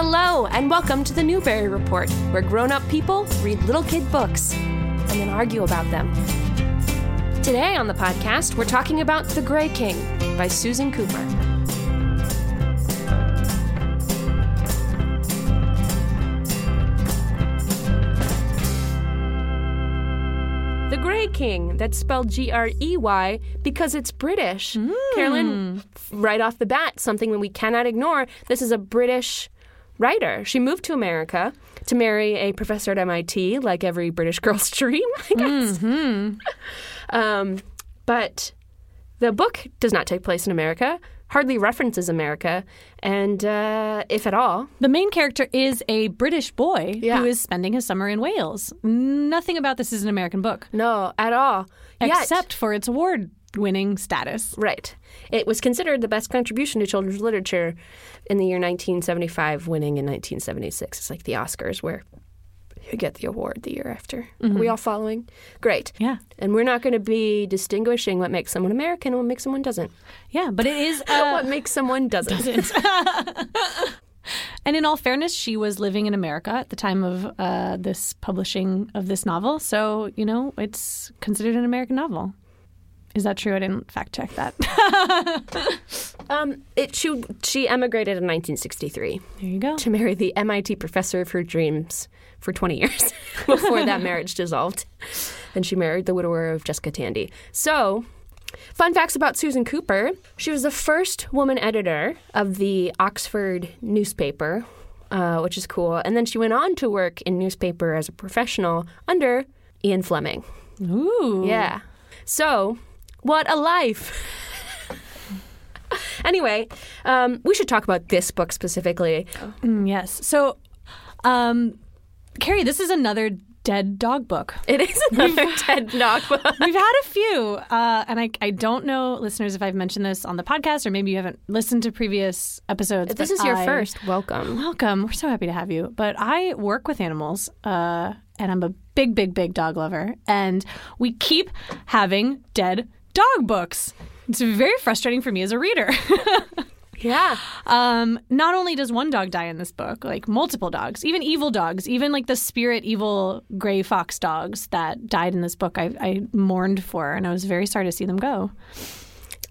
Hello, and welcome to the Newbery Report, where grown up people read little kid books and then argue about them. Today on the podcast, we're talking about The Grey King by Susan Cooper. The Grey King, that's spelled G R E Y because it's British. Carolyn, hmm. right off the bat, something that we cannot ignore. This is a British writer. She moved to America to marry a professor at MIT, like every British girl's dream, I guess. um, but the book does not take place in America, hardly references America, and uh, if at all, The main character is a British boy Yeah. who is spending his summer in Wales. Nothing about this is an American book, no, at all. Yet- except for its award winning status. Right. It was considered the best contribution to children's literature in the year 1975, winning in 1976. It's like the Oscars, where you get the award the year after. Are we all following? Great. Yeah. And we're not going to be distinguishing what makes someone American and what makes someone doesn't. Yeah, but it is. Uh, what makes someone doesn't. and in all fairness, she was living in America at the time of uh, this publishing of this novel. So, you know, it's considered an American novel. Is that true? I didn't fact check that. um, it, she, she emigrated in 1963 there you go. to marry the MIT professor of her dreams for 20 years before that marriage dissolved. and she married the widower of Jessica Tandy. So, fun facts about Susan Cooper she was the first woman editor of the Oxford newspaper, uh, which is cool. And then she went on to work in newspaper as a professional under Ian Fleming. Ooh. Yeah. So, what a life. anyway, um, we should talk about this book specifically. Mm, yes. So, um, Kerry, this is another dead dog book. It is another dead dog book. We've had a few, uh, and I, I don't know, listeners, if I've mentioned this on the podcast or maybe you haven't listened to previous episodes. This is your I- first. Welcome. Welcome. We're so happy to have you. But I work with animals, uh, and I'm a big, big, big dog lover. And we keep having dead dog books. It's very frustrating for me as a reader. Yeah. Um, not only does one dog die in this book, like multiple dogs, even evil dogs, even like the spirit evil gray fox dogs that died in this book, I, I mourned for, and I was very sorry to see them go.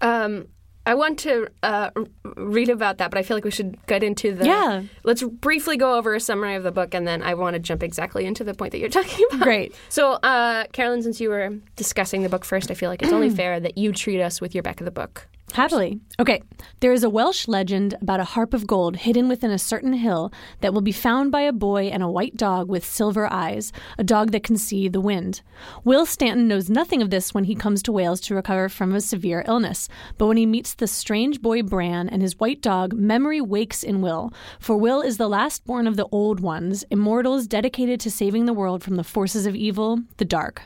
Um, I want to uh, read about that, but I feel like we should get into the. Yeah. Let's briefly go over a summary of the book, and then I want to jump exactly into the point that you're talking about. Great. So, uh, Carolyn, since you were discussing the book first, I feel like it's only fair that you treat us with your back of the book. Happily. Okay. There is a Welsh legend about a harp of gold hidden within a certain hill that will be found by a boy and a white dog with silver eyes, a dog that can see the wind. Will Stanton knows nothing of this when he comes to Wales to recover from a severe illness, but when he meets the strange boy Bran and his white dog, memory wakes in Will, for Will is the last born of the Old Ones, immortals dedicated to saving the world from the forces of evil, the dark.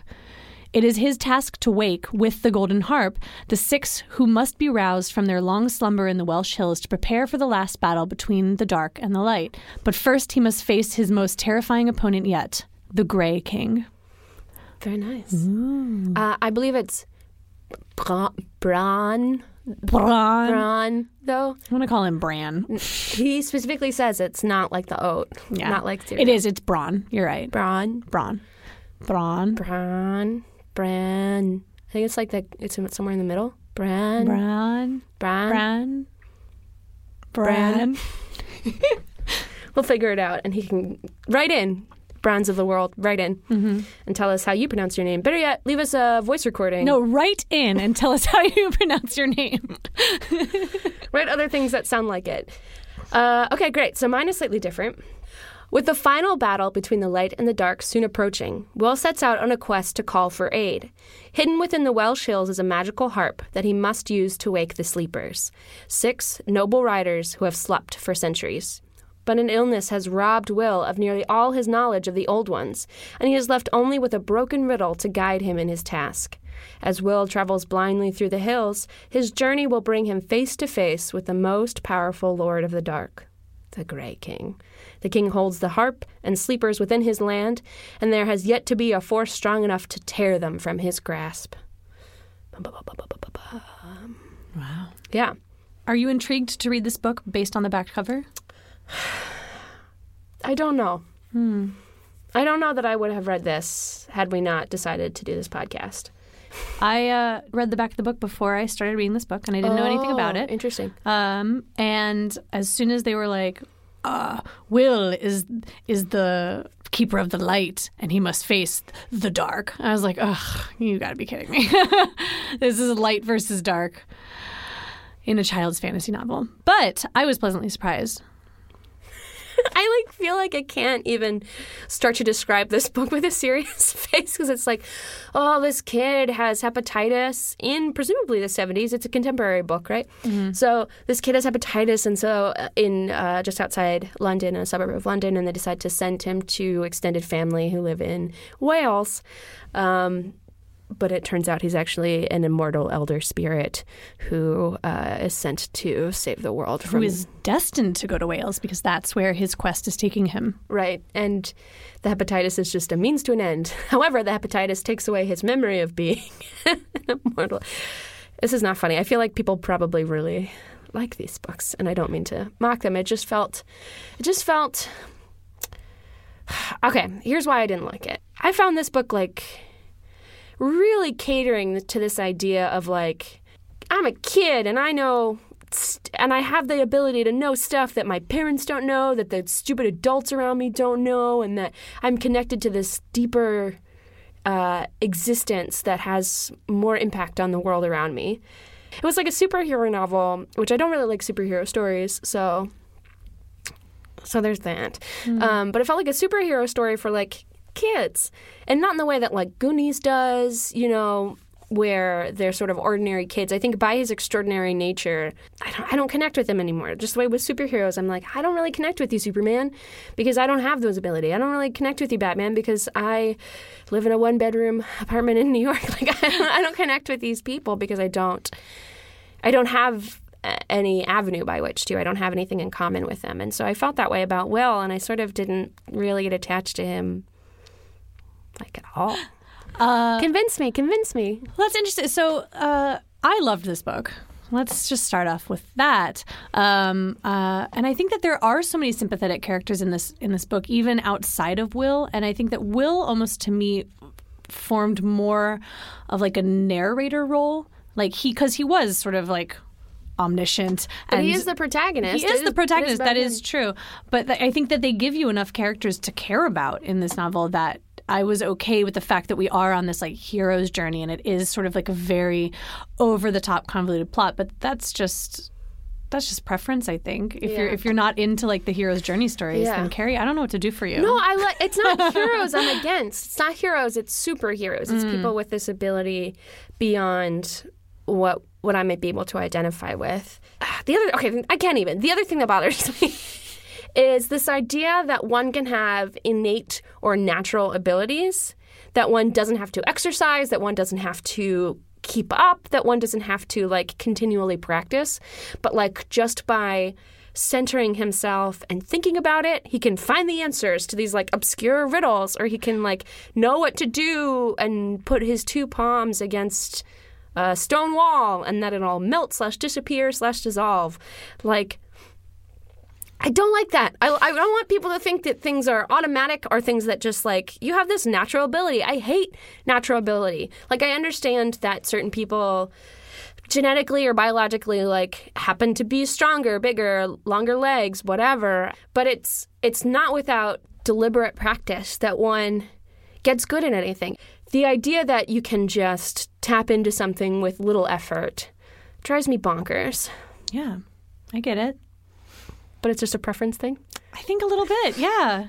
It is his task to wake, with the golden harp, the six who must be roused from their long slumber in the Welsh hills to prepare for the last battle between the dark and the light. But first, he must face his most terrifying opponent yet, the Grey King. Very nice. Uh, I believe it's Bra- Bran. Bran. Bran, though. I want to call him Bran. He specifically says it's not like the oat. Yeah. Not like cereal. It is. It's Bran. You're right. Bran. Bran. Bran. Bran. Bran. I think it's like the, it's somewhere in the middle. Bran. Bran. Bran. Bran. Bran. We'll figure it out, and he can write in. Brans of the world, write in and tell us how you pronounce your name. Better yet, leave us a voice recording. No, write in and tell us how you pronounce your name. Write other things that sound like it. Uh, okay, great. So mine is slightly different. With the final battle between the light and the dark soon approaching, Will sets out on a quest to call for aid. Hidden within the Welsh hills is a magical harp that he must use to wake the sleepers. Six noble riders who have slept for centuries. But an illness has robbed Will of nearly all his knowledge of the Old Ones, and he is left only with a broken riddle to guide him in his task. As Will travels blindly through the hills, his journey will bring him face to face with the most powerful Lord of the Dark, the Grey King. The king holds the harp and sleepers within his land, and there has yet to be a force strong enough to tear them from his grasp. Wow. Yeah. Are you intrigued to read this book based on the back cover? I don't know. I don't know that I would have read this had we not decided to do this podcast. I uh, read the back of the book before I started reading this book, and I didn't know anything about Oh, it. Interesting. Um, and as soon as they were like, uh, Will is is the keeper of the light, and he must face the dark. I was like, ugh, you got to be kidding me. this is light versus dark in a child's fantasy novel. But I was pleasantly surprised. I like feel like I can't even start to describe this book with a serious face because it's like, oh, this kid has hepatitis in presumably the 70s. It's a contemporary book, right? So this kid has hepatitis, and so uh, in uh, just outside London, in a suburb of London, and they decide to send him to extended family who live in Wales. Um, but it turns out he's actually an immortal elder spirit who uh, is sent to save the world Who from is destined to go to Wales because that's where his quest is taking him. Right. And the hepatitis is just a means to an end. However, the hepatitis takes away his memory of being immortal. This is not funny. I feel like people probably really like these books, and I don't mean to mock them. It just felt, it just felt. Okay, here's why I didn't like it. I found this book like really catering to this idea of like, I'm a kid and I know st- and I have the ability to know stuff that my parents don't know, that the stupid adults around me don't know, and that I'm connected to this deeper uh, existence that has more impact on the world around me. It was like a superhero novel, which I don't really like superhero stories, so so there's that. Um, but it felt like a superhero story for like kids, and not in the way that like Goonies does, you know, where they're sort of ordinary kids. I think by his extraordinary nature, I don't, I don't connect with him anymore. Just the way with superheroes, I'm like, I don't really connect with you, Superman, because I don't have those abilities. I don't really connect with you, Batman, because I live in a one bedroom apartment in New York. Like, I don't, I don't connect with these people because I don't. I don't have uh, any avenue by which to. I don't have anything in common with them. And so I felt that way about Will, and I sort of didn't really get attached to him like at all. Uh, convince me, convince me. Well, that's interesting. So uh, I loved this book. Let's just start off with that. Um, uh, and I think that there are so many sympathetic characters in this in this book, even outside of Will. And I think that Will, almost to me, formed more of like a narrator role. Like he, because he was sort of like omniscient. But and he is the protagonist. he is It the protagonist. about That him. is true. But th- I think that they give you enough characters to care about in this novel that I was okay with the fact that we are on this like hero's journey and it is sort of like a very over the top convoluted plot. But that's just that's just preference, I think. If you're if you're not into like the hero's journey stories, Yeah. then Kerry, I don't know what to do for you. No, I like. It's not heroes. I'm against. It's not heroes. It's superheroes. It's mm. people with this ability beyond what what I might be able to identify with. The other, okay, I can't even. The other thing that bothers me is this idea that one can have innate or natural abilities that one doesn't have to exercise, that one doesn't have to keep up, that one doesn't have to like continually practice, but like just by centering himself and thinking about it, he can find the answers to these like obscure riddles, or he can like know what to do and put his two palms against a stone wall and that it all melt slash disappear slash dissolve. Like, I don't like that. I, I don't want people to think that things are automatic or things that just like you have this natural ability. I hate natural ability. Like, I understand that certain people genetically or biologically like happen to be stronger, bigger, longer legs, whatever, but it's it's not without deliberate practice that one gets good at anything. The idea that you can just tap into something with little effort drives me bonkers. Yeah, I get it. But it's just a preference thing. I think a little bit, yeah.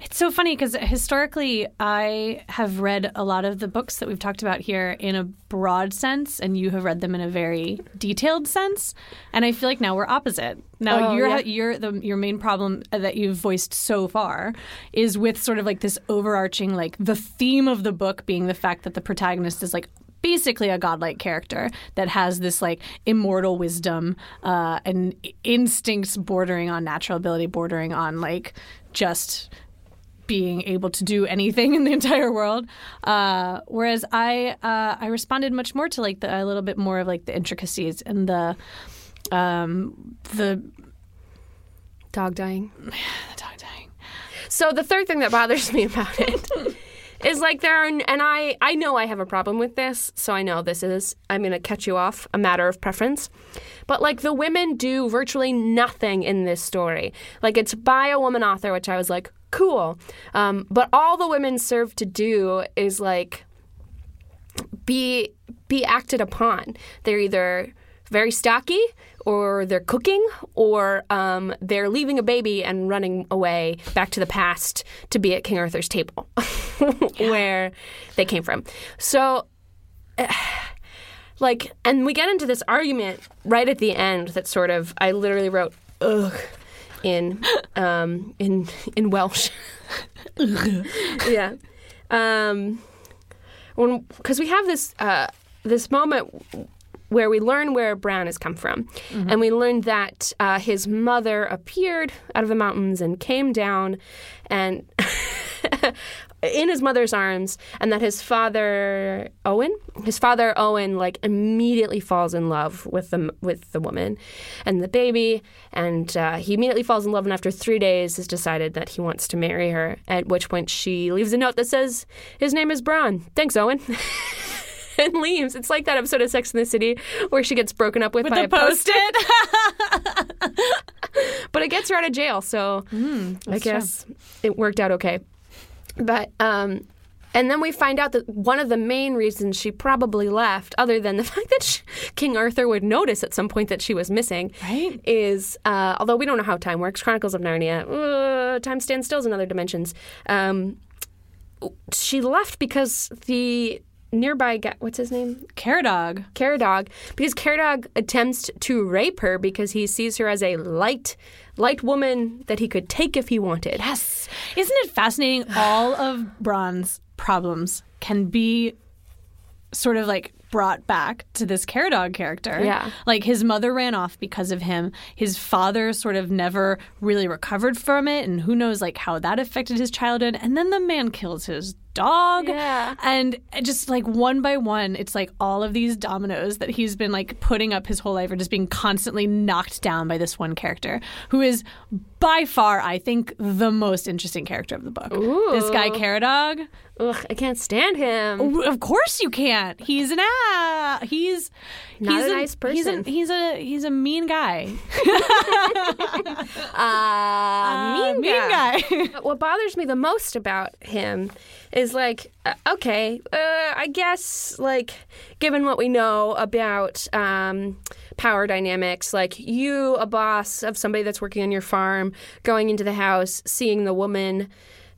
It's so funny because historically, I have read a lot of the books that we've talked about here in a broad sense, and you have read them in a very detailed sense. And I feel like now we're opposite. Now Oh, you're yeah. you're the your main problem that you've voiced so far is with sort of like this overarching like the theme of the book being the fact that the protagonist is like basically a godlike character that has this like immortal wisdom uh, and instincts bordering on natural ability, bordering on like just being able to do anything in the entire world. Uh, whereas I uh, I responded much more to like the, a little bit more of like the intricacies and the um, the Dog dying. the dog dying. So the third thing that bothers me about it is like there are, and I I know I have a problem with this, so I know this is I'm gonna catch you off a matter of preference, but like the women do virtually nothing in this story. Like it's by a woman author, which I was like cool, um, but all the women serve to do is like be be acted upon. They're either very stocky or they're cooking or um, they're leaving a baby and running away back to the past to be at King Arthur's table where they came from. So like and we get into this argument right at the end that sort of I literally wrote ugh in um, in in Welsh. yeah. Um, when because we have this uh, this moment where we learn where Bran has come from, and we learn that uh, his mother appeared out of the mountains and came down, and in his mother's arms, and that his father Owen, his father Owen, like immediately falls in love with the with the woman and the baby, and uh, he immediately falls in love, and after three days, has decided that he wants to marry her. At which point, she leaves a note that says, "His name is Bran. Thanks, Owen." and leaves. It's like that episode of Sex in the City where she gets broken up with, by a post it. but it gets her out of jail. So I guess it worked out okay. But um, and then we find out that one of the main reasons she probably left, other than the fact that she, King Arthur would notice at some point that she was missing, Right. is uh, although we don't know how time works. Chronicles of Narnia, uh, time stands still in other dimensions. Um, she left because the nearby guy, what's his name? Caradog. Caradog, because Caradog attempts to rape her because he sees her as a light, light woman that he could take if he wanted. Yes. Isn't it fascinating? All of Bran's problems can be sort of like brought back to this Caradog character. Yeah. Like his mother ran off because of him. His father sort of never really recovered from it. And who knows like how that affected his childhood. And then the man kills his dog. Yeah. And just like one by one, it's like all of these dominoes that he's been like putting up his whole life are just being constantly knocked down by this one character who is by far, I think, the most interesting character of the book. This guy, Caradog. Ugh, I can't stand him. Of course you can't. He's an ah. He's Not he's a nice He's a, person. he's a he's a mean guy. Uh, mean, mean guy. guy. What bothers me the most about him is like, uh, okay, uh, I guess, like, given what we know about um, power dynamics, like you, a boss of somebody that's working on your farm, going into the house, seeing the woman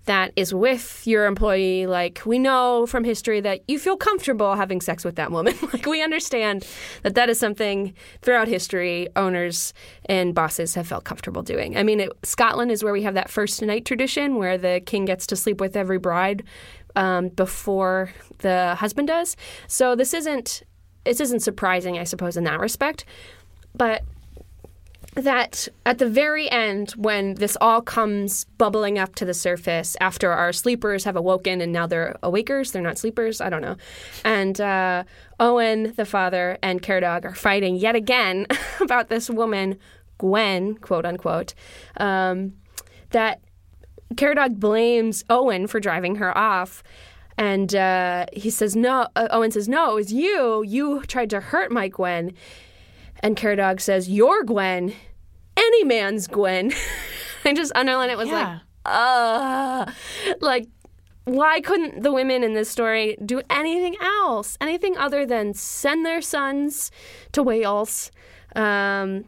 that is with your employee, like, we know from history that you feel comfortable having sex with that woman. like, we understand that that is something throughout history owners and bosses have felt comfortable doing. I mean, it, Scotland is where we have that first night tradition where the king gets to sleep with every bride um, before the husband does. So this isn't this isn't surprising, I suppose, in that respect. But that at the very end, when this all comes bubbling up to the surface after our sleepers have awoken and now they're awakers, they're not sleepers, I don't know. And uh, Owen, the father, and Caradog are fighting yet again about this woman, Gwen, quote unquote, um, that Caradog blames Owen for driving her off. And uh, he says, no, uh, Owen says, no, it was you. You tried to hurt my Gwen. And Caradog says, Your Gwen, any man's Gwen. I just underlined it was Yeah. like, uh like why couldn't the women in this story do anything else? Anything other than send their sons to Wales, um,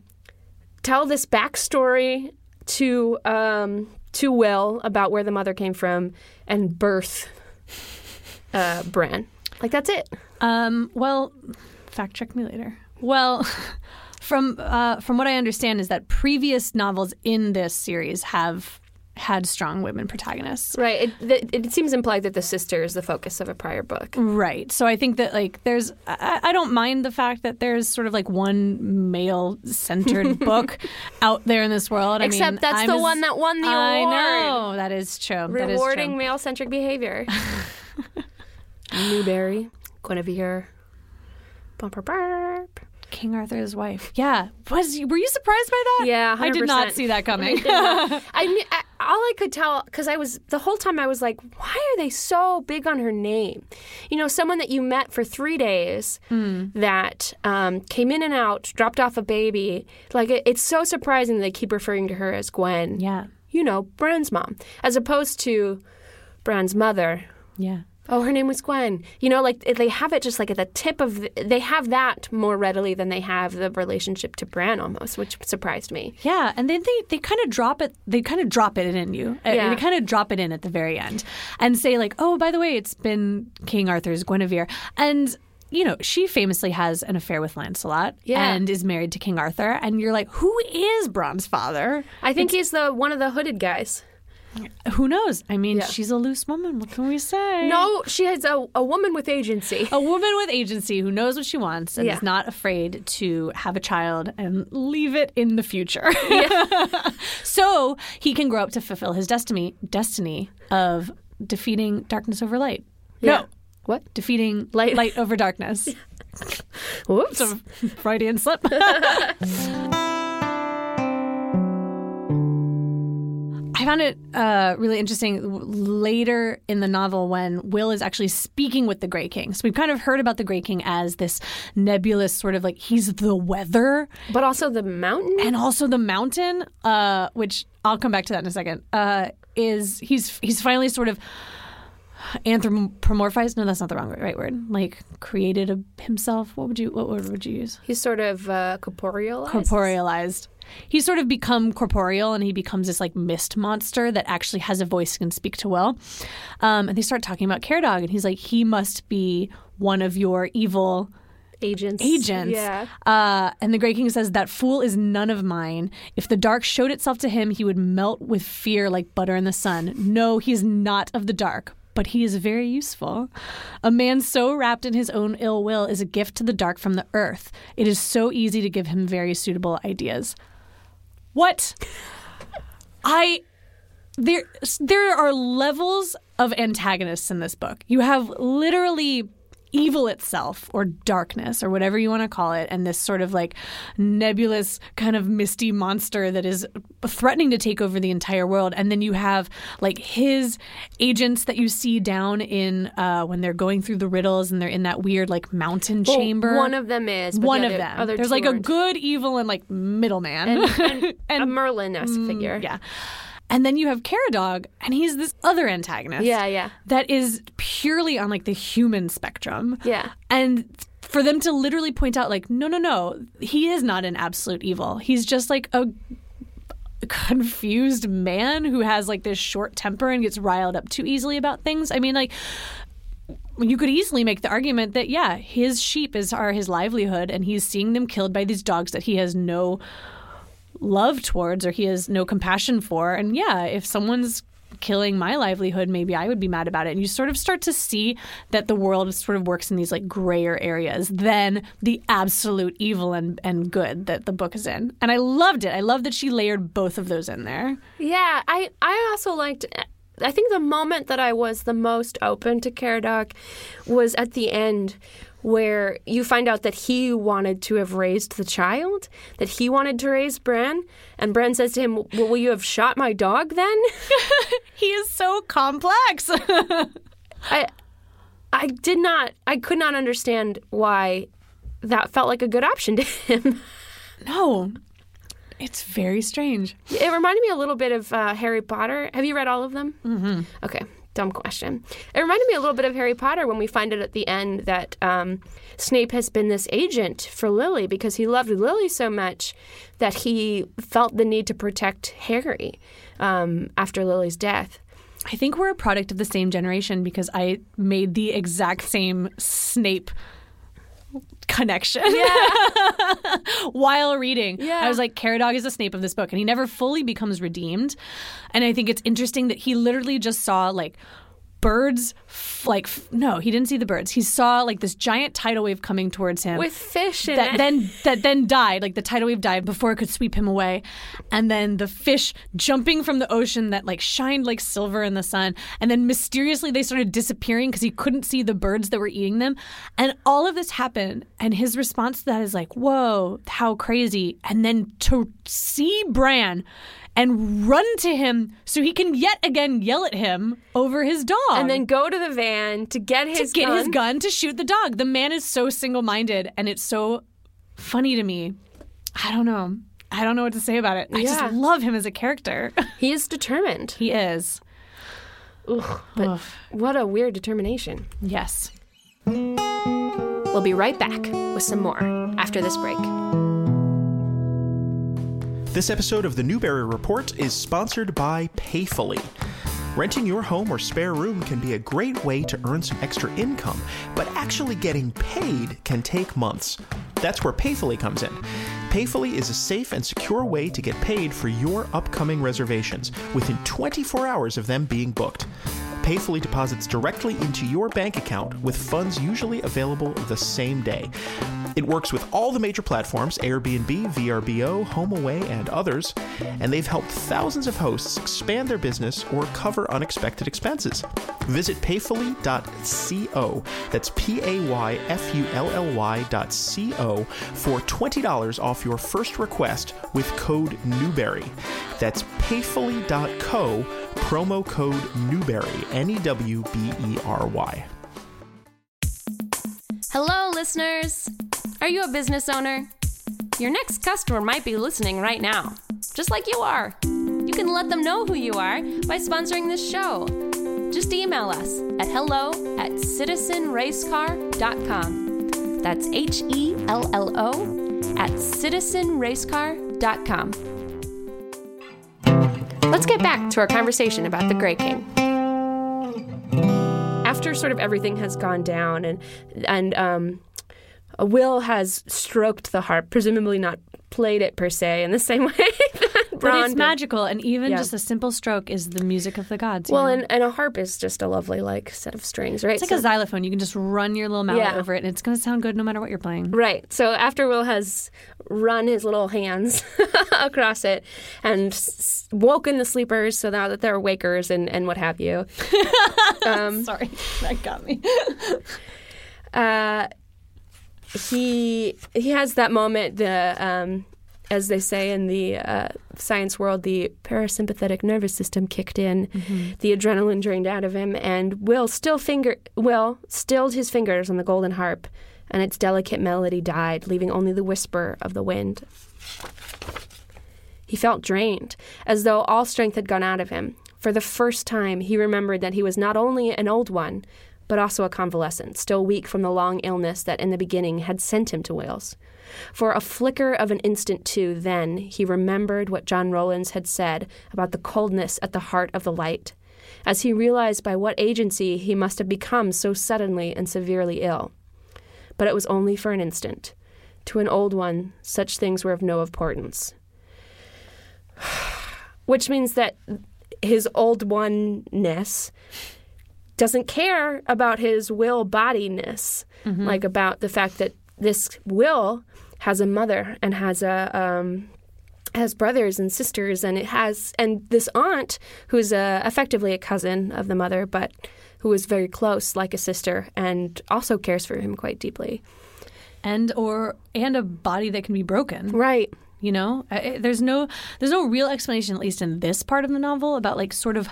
tell this backstory to um, to Will about where the mother came from, and birth uh, Bran. Like that's it. Um, well, fact check me later. Well, from uh, from what I understand is that previous novels in this series have had strong women protagonists. Right. It, it, it seems implied that the sister is the focus of a prior book. Right. So I think that like there's I, I don't mind the fact that there's sort of like one male centered book out there in this world. I Except mean, that's I'm the as- one that won the I award. know that is true. Rewarding male centric behavior. Newbery, Guinevere. Bumper burp. King Arthur's wife. Yeah. Was were you surprised by that? Yeah, I did not see that coming. I mean, I, all I could tell because I was the whole time I was like, why are they so big on her name? You know, someone that you met for three days that um, came in and out, dropped off a baby. Like it, it's so surprising they keep referring to her as Gwen. yeah. You know, Bran's mom, as opposed to Bran's mother. Yeah. Oh, her name was Gwen. You know, like they have it just like at the tip of. They have that more readily than they have the relationship to Bran almost, which surprised me. Yeah, and then they, they kind of drop it. They kind of drop it in you. Yeah. They kind of drop it in at the very end, and say like, "Oh, by the way, it's been King Arthur's Guinevere," and you know she famously has an affair with Lancelot Yeah. and is married to King Arthur. And you're like, "Who is Bran's father?" I think he's the one of the hooded guys. Who knows? I mean, Yeah. she's a loose woman. What can we say? No, she has a, a woman with agency. A woman with agency who knows what she wants and Yeah. is not afraid to have a child and leave it in the future. so he can grow up to fulfill his destiny destiny of defeating darkness over light. Yeah. No, What? defeating Light. light, over darkness. Whoops. Freudian slip. I found it uh, really interesting later in the novel when Will is actually speaking with the Grey King. So we've kind of heard about the Grey King as this nebulous sort of like he's the weather But also the mountain. and also the mountain, uh, which I'll come back to that in a second. Uh, is he's he's finally sort of anthropomorphized? No, that's not the wrong right word. Like created a, himself. What would you what word would you use? He's sort of uh, corporealized. corporealized. He's sort of become corporeal and he becomes this like mist monster that actually has a voice and can speak to Will. Um, and they start talking about Caradog, and he's like, he must be one of your evil agents. agents. Yeah. Uh, and the Grey King says, That fool is none of mine. If the dark showed itself to him, he would melt with fear like butter in the sun. No, he is not of the dark. But he is very useful. A man so wrapped in his own ill will is a gift to the dark from the earth. It is so easy to give him very suitable ideas. What? I there there are levels of antagonists in this book. You have literally evil itself or darkness or whatever you want to call it and this sort of like nebulous kind of misty monster that is threatening to take over the entire world and then you have like his agents that you see down in uh, when they're going through the riddles and they're in that weird like mountain Well, chamber One of them is. one the of them Other there's like a aren't. good evil and like middleman and, and, a Merlin-esque figure. yeah. And then you have Caradog, and he's this other antagonist. Yeah, yeah. That is purely on like the human spectrum. Yeah. And for them to literally point out, like, no, no, no, he is not an absolute evil. He's just like a confused man who has like this short temper and gets riled up too easily about things. I mean, like, you could easily make the argument that yeah, his sheep is are his livelihood, and he's seeing them killed by these dogs that he has no love towards or he has no compassion for. And yeah, if someone's killing my livelihood, maybe I would be mad about it. And you sort of start to see that the world sort of works in these like grayer areas than the absolute evil and, and good that the book is in. And I loved it. I love that she layered both of those in there. Yeah, I, I also liked. I think the moment that I was the most open to Caradog was at the end, where you find out that he wanted to have raised the child, that he wanted to raise Bran, and Bran says to him, "Well, will you have shot my dog then?" He is so complex. I, I did not, I could not understand why that felt like a good option to him. no. It's very strange. It reminded me a little bit of uh, Harry Potter. Have you read all of them? Mm-hmm. Okay, dumb question. It reminded me a little bit of Harry Potter when we find out at the end that um, Snape has been this agent for Lily because he loved Lily so much that he felt the need to protect Harry um, after Lily's death. I think we're a product of the same generation because I made the exact same Snape connection while reading. Yeah. I was like, Caradog is the Snape of this book, and he never fully becomes redeemed. And I think it's interesting that he literally just saw like birds f- like f- no he didn't see the birds. He saw like this giant tidal wave coming towards him With fish in that it. then that then died like the tidal wave died before it could sweep him away. And then the fish jumping from the ocean that like shined like silver in the sun. And then mysteriously they started disappearing because he couldn't see the birds that were eating them. And all of this happened and his response to that is like whoa how crazy. And then to see Bran and run to him so he can yet again yell at him over his dog and then go to the van to get his to get gun. his gun to shoot the dog. The man is so single minded and it's so funny to me. I don't know. I don't know what to say about it. I Yeah. just love him as a character. He is determined. he is. Ugh, but what a weird determination. Yes. We'll be right back with some more after this break. This episode of the Newbery Report is sponsored by Payfully. Renting your home or spare room can be a great way to earn some extra income, but actually getting paid can take months. That's where Payfully comes in. Payfully is a safe and secure way to get paid for your upcoming reservations within 24 hours of them being booked. Payfully deposits directly into your bank account with funds usually available the same day. It works with all the major platforms Airbnb, VRBO, HomeAway, and others, and they've helped thousands of hosts expand their business or cover unexpected expenses. Visit payfully.co, that's P A Y F U L L Y dot for $20 off your first request with code Newbery. That's payfully.co, promo code Newbery, N E W B E R Y. Hello, listeners. Are you a business owner? Your next customer might be listening right now, just like you are. You can let them know who you are by sponsoring this show. Just email us at hello at citizenracecar.com. That's H E L L O at citizenracecar.com. Let's get back to our conversation about the Grey King. After sort of everything has gone down and and um, Will has stroked the harp, presumably not played it per se in the same way But it's magical, and even Yeah. just a simple stroke is the music of the gods. Well, know? and, and a harp is just a lovely like set of strings, right? it's like So- a xylophone. You can just run your little mallet Yeah. over it, and it's going to sound good no matter what you're playing. Right. So after Will has run his little hands across it and s- woken the sleepers so now that they're wakers and, and what have you, Sorry, that got me. uh, he he has that moment, the um, as they say in the uh, science world, the parasympathetic nervous system kicked in, the adrenaline drained out of him, and Will still finger Will stilled his fingers on the golden harp, and its delicate melody died, leaving only the whisper of the wind. He felt drained, as though all strength had gone out of him. For the first time, he remembered that he was not only an old one, but also a convalescent, still weak from the long illness that in the beginning had sent him to Wales. For a flicker of an instant, too, then he remembered what John Rowlands had said about the coldness at the heart of the light, as he realized by what agency he must have become so suddenly and severely ill. But it was only for an instant. To an old one, such things were of no importance. Which means that his old oneness doesn't care about his will bodiness, like about the fact that this will has a mother and has a um, has brothers and sisters, and it has and this aunt who's a, effectively a cousin of the mother, but who is very close, like a sister, and also cares for him quite deeply. and or and a body that can be broken. Right. You know, there's no there's no real explanation, at least in this part of the novel, about like sort of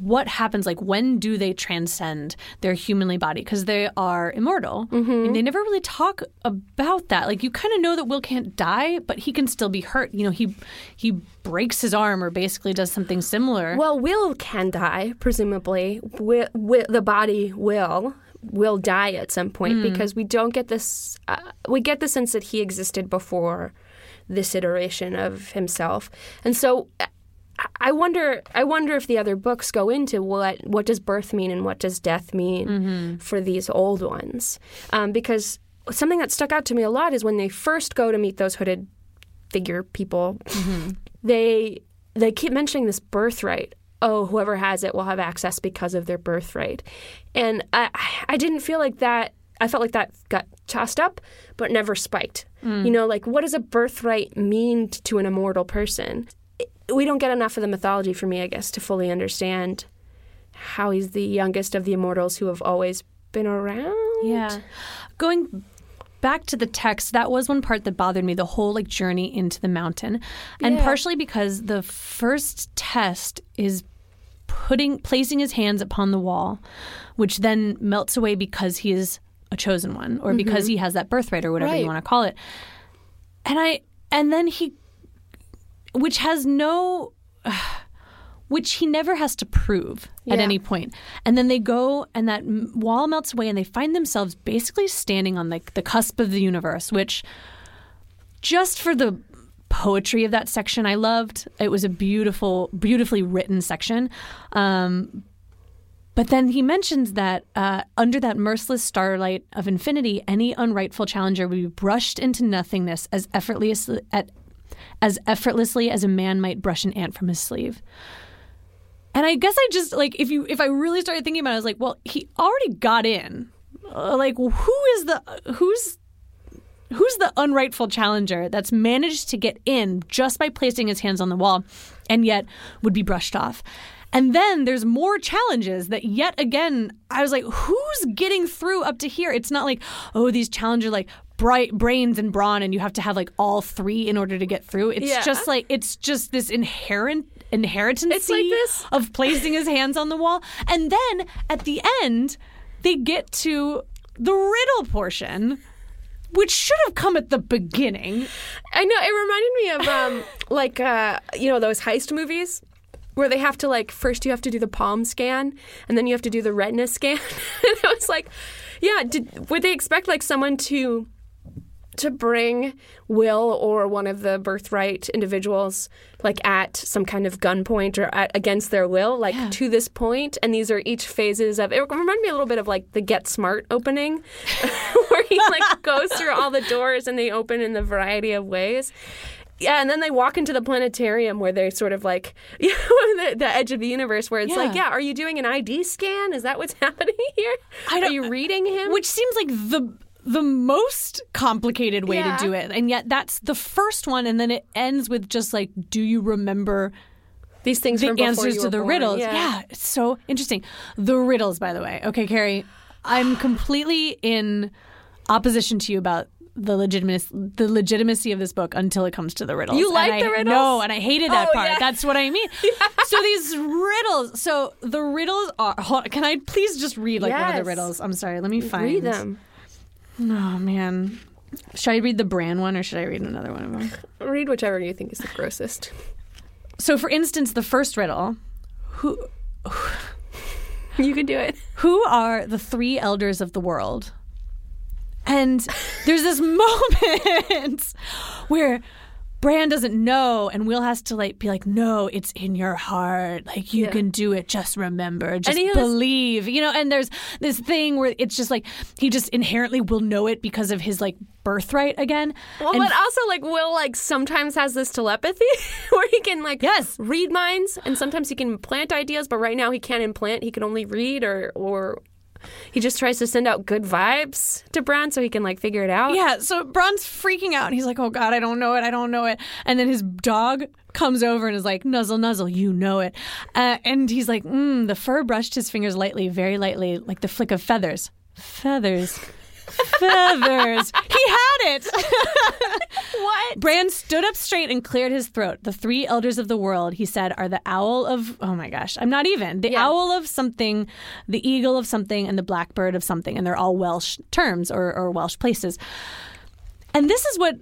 what happens. Like when do they transcend their humanly body because they are immortal, and they never really talk about that. Like you kind of know that Will can't die, but he can still be hurt. You know, he he breaks his arm or basically does something similar. Well, Will can die, presumably. Will, will, the body will will die at some point because we don't get this. Uh, we get the sense that he existed before this iteration of himself, and so. I wonder. I wonder if the other books go into what what does birth mean and what does death mean mm-hmm. for these old ones, um, because something that stuck out to me a lot is when they first go to meet those hooded figure people, mm-hmm. they they keep mentioning this birthright oh, whoever has it will have access because of their birthright. And I, I didn't feel like that. I felt like that got tossed up, but never spiked. Mm. You know, like what does a birthright mean to an immortal person? We don't get enough of the mythology for me, I guess, to fully understand how he's the youngest of the immortals who have always been around. Yeah. Going back to the text, that was one part that bothered me the whole like journey into the mountain. And Yeah. partially because the first test is putting placing his hands upon the wall, which then melts away because he is a chosen one or because mm-hmm. he has that birthright or whatever you want to call it. And I and then he which has no which he never has to prove at any point. And then they go and that wall melts away and they find themselves basically standing on like the cusp of the universe, which just for the poetry of that section I loved. It was a beautiful beautifully written section. Um but then he mentions that uh, under that merciless starlight of infinity, any unrightful challenger would be brushed into nothingness as effortlessly, at, as effortlessly as a man might brush an ant from his sleeve. And I guess I just like if you if I really started thinking about it, I was like, well, he already got in. Uh, like, who is the who's who's the unrightful challenger that's managed to get in just by placing his hands on the wall, and yet would be brushed off? And then there's more challenges that yet again I was like, who's getting through up to here? It's not like, oh, these challenges like bright brains and brawn and you have to have like all three in order to get through. It's Yeah. just like it's just this inherent inheritance like this. of placing his hands on the wall. And then at the end, they get to the riddle portion, which should have come at the beginning. I know it reminded me of um, like uh, you know those heist movies where they have to like first you have to do the palm scan and then you have to do the retina scan. and I was like, yeah, did would they expect like someone to to bring Will or one of the birthright individuals like at some kind of gunpoint or at, against their will, like to this point, and these are each phases of. It reminded me a little bit of like the Get Smart opening, where he like goes through all the doors and they open in the variety of ways. Yeah, and then they walk into the planetarium where they're sort of like, you know, the, the edge of the universe, where it's like, Yeah. yeah, are you doing an ID scan? Is that what's happening here? I Are don't- you reading him? Which seems like the the most complicated way Yeah. to do it. And yet that's the first one and then it ends with just like do you remember These things the from answers you to the born. riddles. Yeah. it's so interesting. The riddles, by the way. Okay, Kerry, I'm completely in opposition to you about the legitimacy the legitimacy of this book until it comes to the riddles. You And like I- the riddles? No, and I hated that Oh, part. yeah. That's what I mean. So these riddles. So the riddles are. can I please just read like one of the riddles? I'm sorry. Let me find Read them. Oh man. Should I read the Bran one or should I read another one of them? Read whichever you think is the grossest. So, for instance, the first riddle: Who You can do it. who are the three elders of the world? And there's this moment where Bran doesn't know, and Will has to like be like, "No, it's in your heart. Like you Yeah. can do it. Just remember. Just was- believe." You know. And there's this thing where it's just like he just inherently will know it because of his like birthright again. Well, and but also like Will like sometimes has this telepathy where he can like Yes. read minds and sometimes he can implant ideas, but right now he can't implant. He can only read or or he just tries to send out good vibes to Bran so he can like figure it out. Yeah, so Bran's freaking out and he's like, "Oh God, I don't know it, I don't know it." And then his dog comes over and is like, "Nuzzle, nuzzle, you know it." Uh, and he's like, mm, "The fur brushed his fingers lightly, very lightly, like the flick of feathers. Feathers, feathers. he had it." What? Bran stood up straight and cleared his throat. The three elders of the world, he said, are the owl of, oh my gosh, I'm not even. The Yeah. owl of something, the eagle of something, and the blackbird of something. And they're all Welsh terms or, or Welsh places. And this is what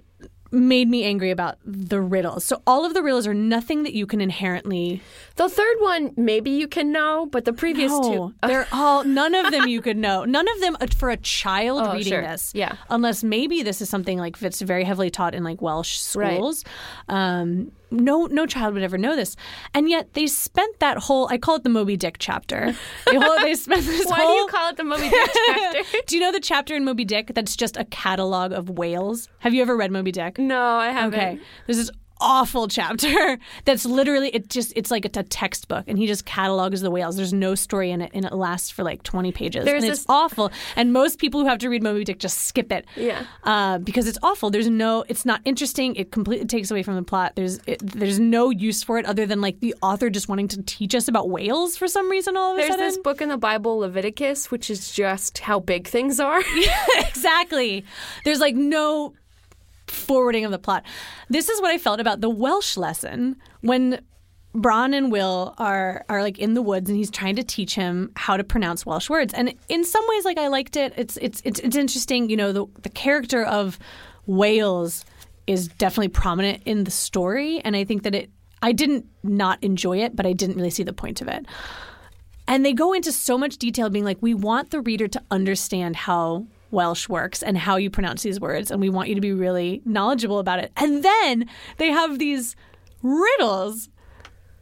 made me angry about the riddles. So all of the riddles are nothing that you can inherently The third one maybe you can know, but the previous no, two they're all none of them you could know. None of them uh, for a child Oh, reading sure. this. Yeah. Unless maybe this is something like that's very heavily taught in like Welsh Right. schools. Um, no, no child would ever know this, and yet they spent that whole. I call it the Moby Dick chapter. The whole, they spent this Why whole. do you call it the Moby Dick chapter? Do you know the chapter in Moby Dick that's just a catalog of whales? Have you ever read Moby Dick? no, I haven't. Okay. There's this awful chapter that's literally it just it's like it's a textbook and he just catalogs the whales. There's no story in it and it lasts for like 20 pages. There's and it's this- awful. And most people who have to read moby dick just skip it. Yeah. uh, because it's awful. There's no it's not interesting. It completely takes away from the plot. There's it, there's no use for it other than like the author just wanting to teach us about whales for some reason all of a There's sudden. this book in the Bible, Leviticus, which is just how big things are. yeah, exactly. There's like no forwarding of the plot. This is what I felt about the Welsh lesson when Bran and Will are are like in the woods and he's trying to teach him how to pronounce Welsh words. And in some ways like I liked it. It's it's it's, it's interesting, you know, the the character of Wales is definitely prominent in the story and I think that it I didn't not enjoy it, but I didn't really see the point of it. And they go into so much detail, being like, we want the reader to understand how Welsh works and how you pronounce these words, and we want you to be really knowledgeable about it. And then they have these riddles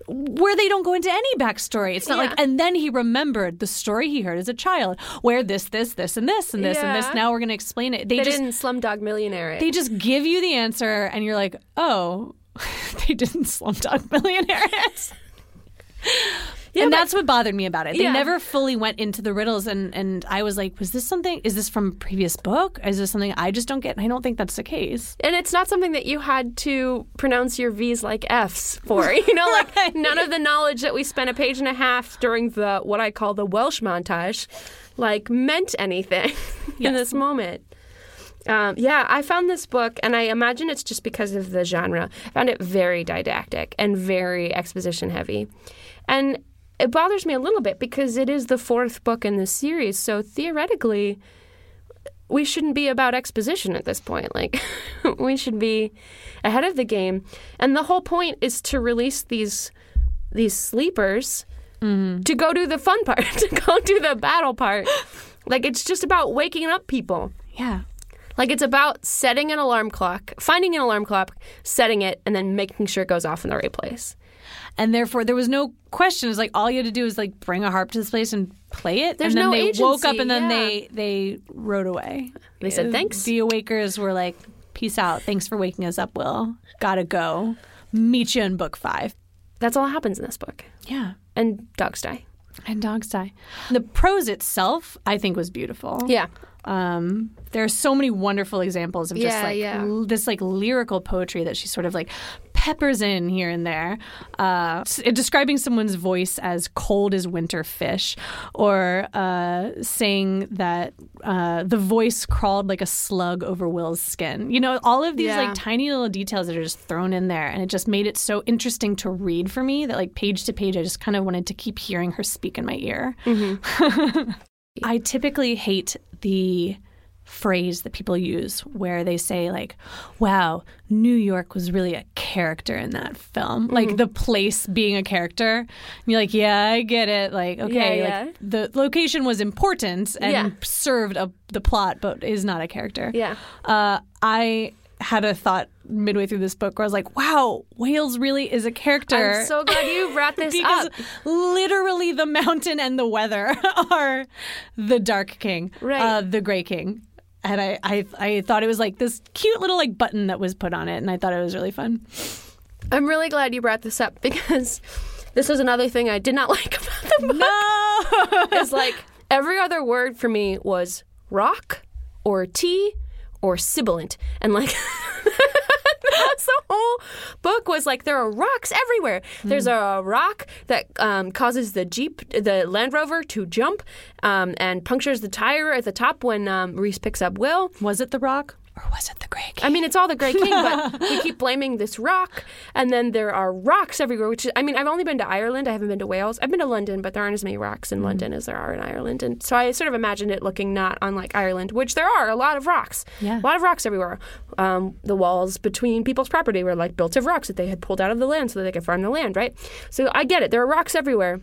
where they don't go into any backstory. It's not Yeah. like, and then he remembered the story he heard as a child, where this, this, this, and this, and this, and this. Yeah. Now we're going to explain it. They, They just didn't Slumdog Millionaire it. they just give you the answer, and you're like, oh, they didn't Slumdog Millionaire it. And but- that's what bothered me about it. They Yeah. never fully went into the riddles, and, and I was like, was this something? Is this from a previous book? Is this something I just don't get? I don't think that's the case. and it's not something that you had to pronounce your V's like F's for. You know, like none of the knowledge that we spent a page and a half during the what I call the Welsh montage, like meant anything in this moment. Um, yeah, I found this book, and I imagine it's just because of the genre. I found it very didactic and very exposition heavy. And it bothers me a little bit because it is the fourth book in the series. So theoretically, we shouldn't be about exposition at this point. Like, we should be ahead of the game. And the whole point is to release these these sleepers mm-hmm. to go do the fun part, to go do the battle part. Like, it's just about waking up people. Yeah. Like it's about setting an alarm clock, finding an alarm clock, setting it, and then making sure it goes off in the right place. And therefore, there was no question. It was like all you had to do was like bring a harp to this place and play it. There's and then no they woke up and then yeah. they they rode away. They said, "Thanks." The awakers were like, "Peace out. Thanks for waking us up, Will. Gotta go. Meet you in book five. That's all that happens in this book. Yeah. And dogs die. And dogs die. The prose itself, I think, was beautiful. Yeah. Um, there are so many wonderful examples of just Yeah, like yeah. l- this like lyrical poetry that she sort of like peppers in here and there, uh, describing someone's voice as cold as winter fish, or uh, saying that uh, the voice crawled like a slug over Will's skin. You know, all of these Yeah. like tiny little details that are just thrown in there, and it just made it so interesting to read for me that like page to page, I just kind of wanted to keep hearing her speak in my ear. I typically hate the phrase that people use where they say like wow new york was really a character in that film like the place being a character and you're like yeah i get it like okay Yeah, like the location was important and Yeah. served a, the plot but is not a character Yeah. uh, i had a thought midway through this book where i was like wow wales really is a character I'm so glad you brought this because up. literally the mountain and the weather are the dark king Right. uh, the gray king and I, I i thought it was like this cute little like button that was put on it and i thought it was really fun I'm really glad you brought this up because this is another thing I did not like about the book. no Is like every other word for me was rock or tea or sibilant. And like the whole book was like there are rocks everywhere. There's a rock that um, causes the Jeep, the Land Rover to jump um, and punctures the tire at the top when um, Rhys picks up Will. was it the rock or was it the gray king I mean, it's all the Grey King, but we keep blaming this rock, and then there are rocks everywhere. Which is, I mean, I've only been to Ireland. I haven't been to Wales. I've been to London, but there aren't as many rocks in London as there are in Ireland. And so I sort of imagined it looking not unlike Ireland, which there are a lot of rocks. Yeah. a lot of rocks everywhere. Um, the walls between people's property were like built of rocks that they had pulled out of the land so that they could farm the land. Right. So I get it. There are rocks everywhere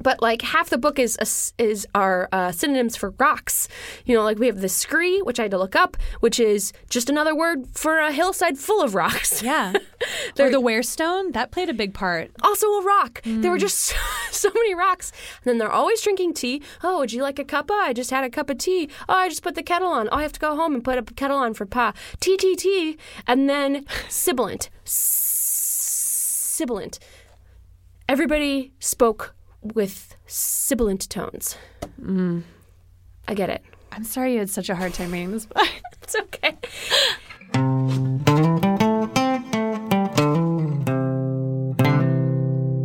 but like half the book is is are uh, synonyms for rocks. You know, like we have the scree, which I had to look up, which is just another word for a hillside full of rocks. yeah or the wearstone that played a big part Also a rock. There were just so, so many rocks. And then they're always drinking tea. Oh, would you like a cuppa? I just had a cup of tea. Oh, I just put the kettle on. Oh, I have to go home and put a kettle on for pa. Tea, tea, tea. And then sibilant. sibilant. Everybody spoke with sibilant tones. I get it. I'm sorry you had such a hard time reading this book. It's okay.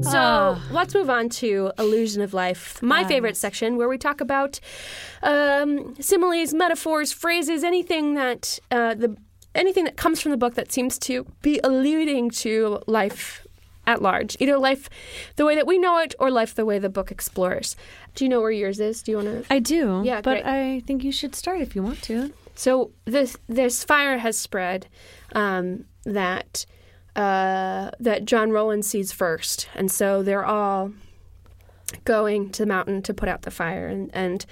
So Ah. let's move on to Illusion of Life, my favorite section where we talk about um, similes, metaphors, phrases, anything that uh, the anything that comes from the book that seems to be alluding to life at large, either life the way that we know it or life the way the book explores. Do you know where yours is? Do you want to? I do. Yeah, but great. I think you should start if you want to. So this this fire has spread um, that uh, that John Rowland sees first, and so they're all going to the mountain to put out the fire, and and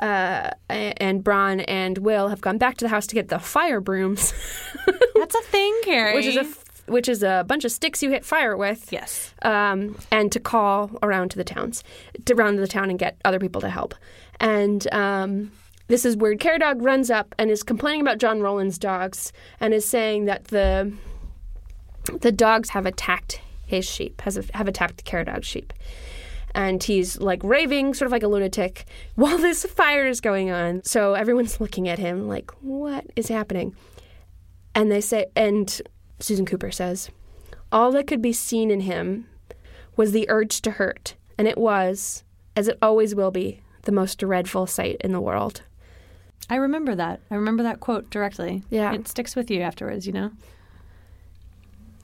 uh, and Bran and Will have gone back to the house to get the fire brooms, That's a thing, Kerry. which is a which is a bunch of sticks you hit fire with. yes. um, and to call around to the towns, to around to the town and get other people to help. And um, this is where Caradog runs up and is complaining about John Rowland's dogs and is saying that the the dogs have attacked his sheep, has have attacked the Caradog sheep. And he's like raving, sort of like a lunatic, while this fire is going on. So everyone's looking at him like, what is happening? And they say, and Susan Cooper says, all that could be seen in him was the urge to hurt, and it was, as it always will be, the most dreadful sight in the world. I remember that. I remember that quote directly. Yeah. It sticks with you afterwards, you know?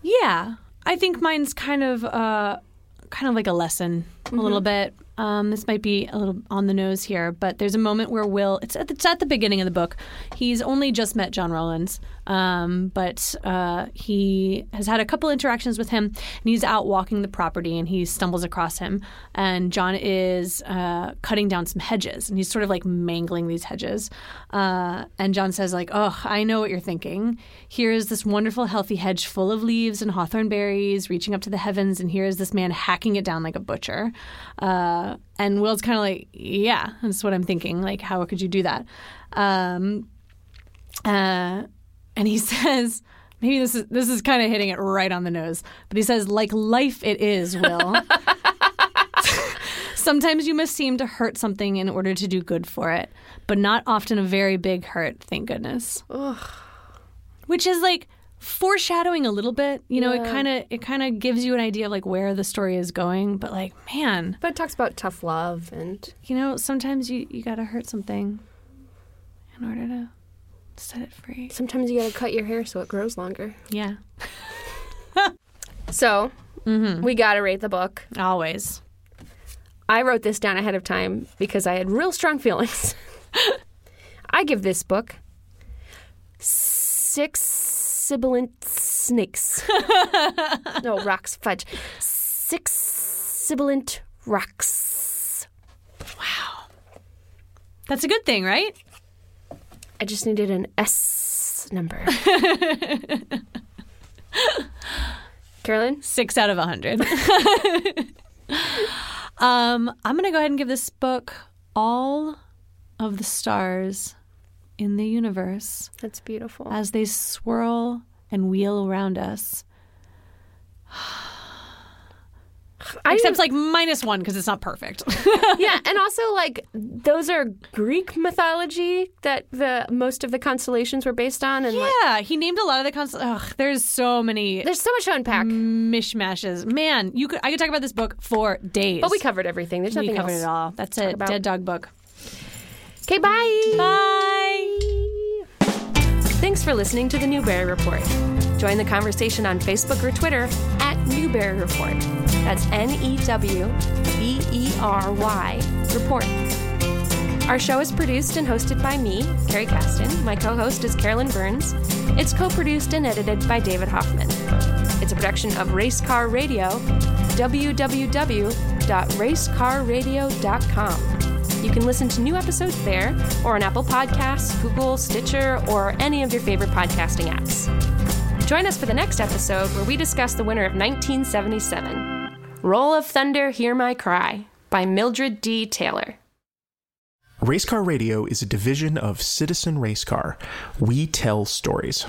Yeah. I think mine's kind of uh kind of like a lesson a little bit. Um, this might be a little on the nose here, but there's a moment where Will. It's at the, it's at the beginning of the book. He's only just met John Rowlands, um, but uh, he has had a couple interactions with him, and he's out walking the property, and he stumbles across him, and John is uh, cutting down some hedges, and he's sort of like mangling these hedges, uh, and John says like, "Oh, I know what you're thinking. Here is this wonderful, healthy hedge full of leaves and hawthorn berries, reaching up to the heavens, and here is this man hacking it down like a butcher." Uh, and Will's kind of like, "Yeah, that's what I'm thinking. Like, how could you do that?" Um, uh, and he says, maybe this is this is kind of hitting it right on the nose, but he says, "Like life, it is, Will." Sometimes you must seem to hurt something in order to do good for it, but not often a very big hurt, thank goodness. Ugh. Which is like foreshadowing a little bit. You know, it kind of it kind of gives you an idea of like where the story is going, but like, man, But it talks about tough love and you know, sometimes you you got to hurt something in order to set it free. sometimes you gotta cut your hair so it grows longer. Yeah. So mm-hmm. we gotta rate the book. Always. I wrote this down ahead of time because I had real strong feelings. I give this book six sibilant snakes. no, rocks, fudge. Six sibilant rocks. Wow. That's a good thing, right? I just needed an S number. Carolyn? Six out of a hundred. um, I'm gonna go ahead and give this book all of the stars in the universe That's beautiful. as they swirl and wheel around us. I Except like minus one because it's not perfect. yeah, and also like those are Greek mythology that the most of the constellations were based on, and like, yeah, he named a lot of the constellations. There's so many there's so much to unpack. mishmashes. Man, you could I could talk about this book for days. But we covered everything. There's nothing we covered else. it all. That's it. about. Dead dog book. Okay, bye. Bye. Thanks for listening to the Newbery Report. Join the conversation on Facebook or Twitter at Newbery Report. That's N E W B E R Y Report. Our show is produced and hosted by me, Kerry Caston. My co host is Carolyn Burns. It's co produced and edited by David Hoffman. It's a production of Race Car Radio, www.racecarradio.com. You can listen to new episodes there or on Apple Podcasts, Google, Stitcher, or any of your favorite podcasting apps. Join us for the next episode where we discuss the winner of 1977 Roll of Thunder, Hear My Cry by Mildred D. Taylor. Racecar Radio is a division of Citizen Racecar. We tell stories.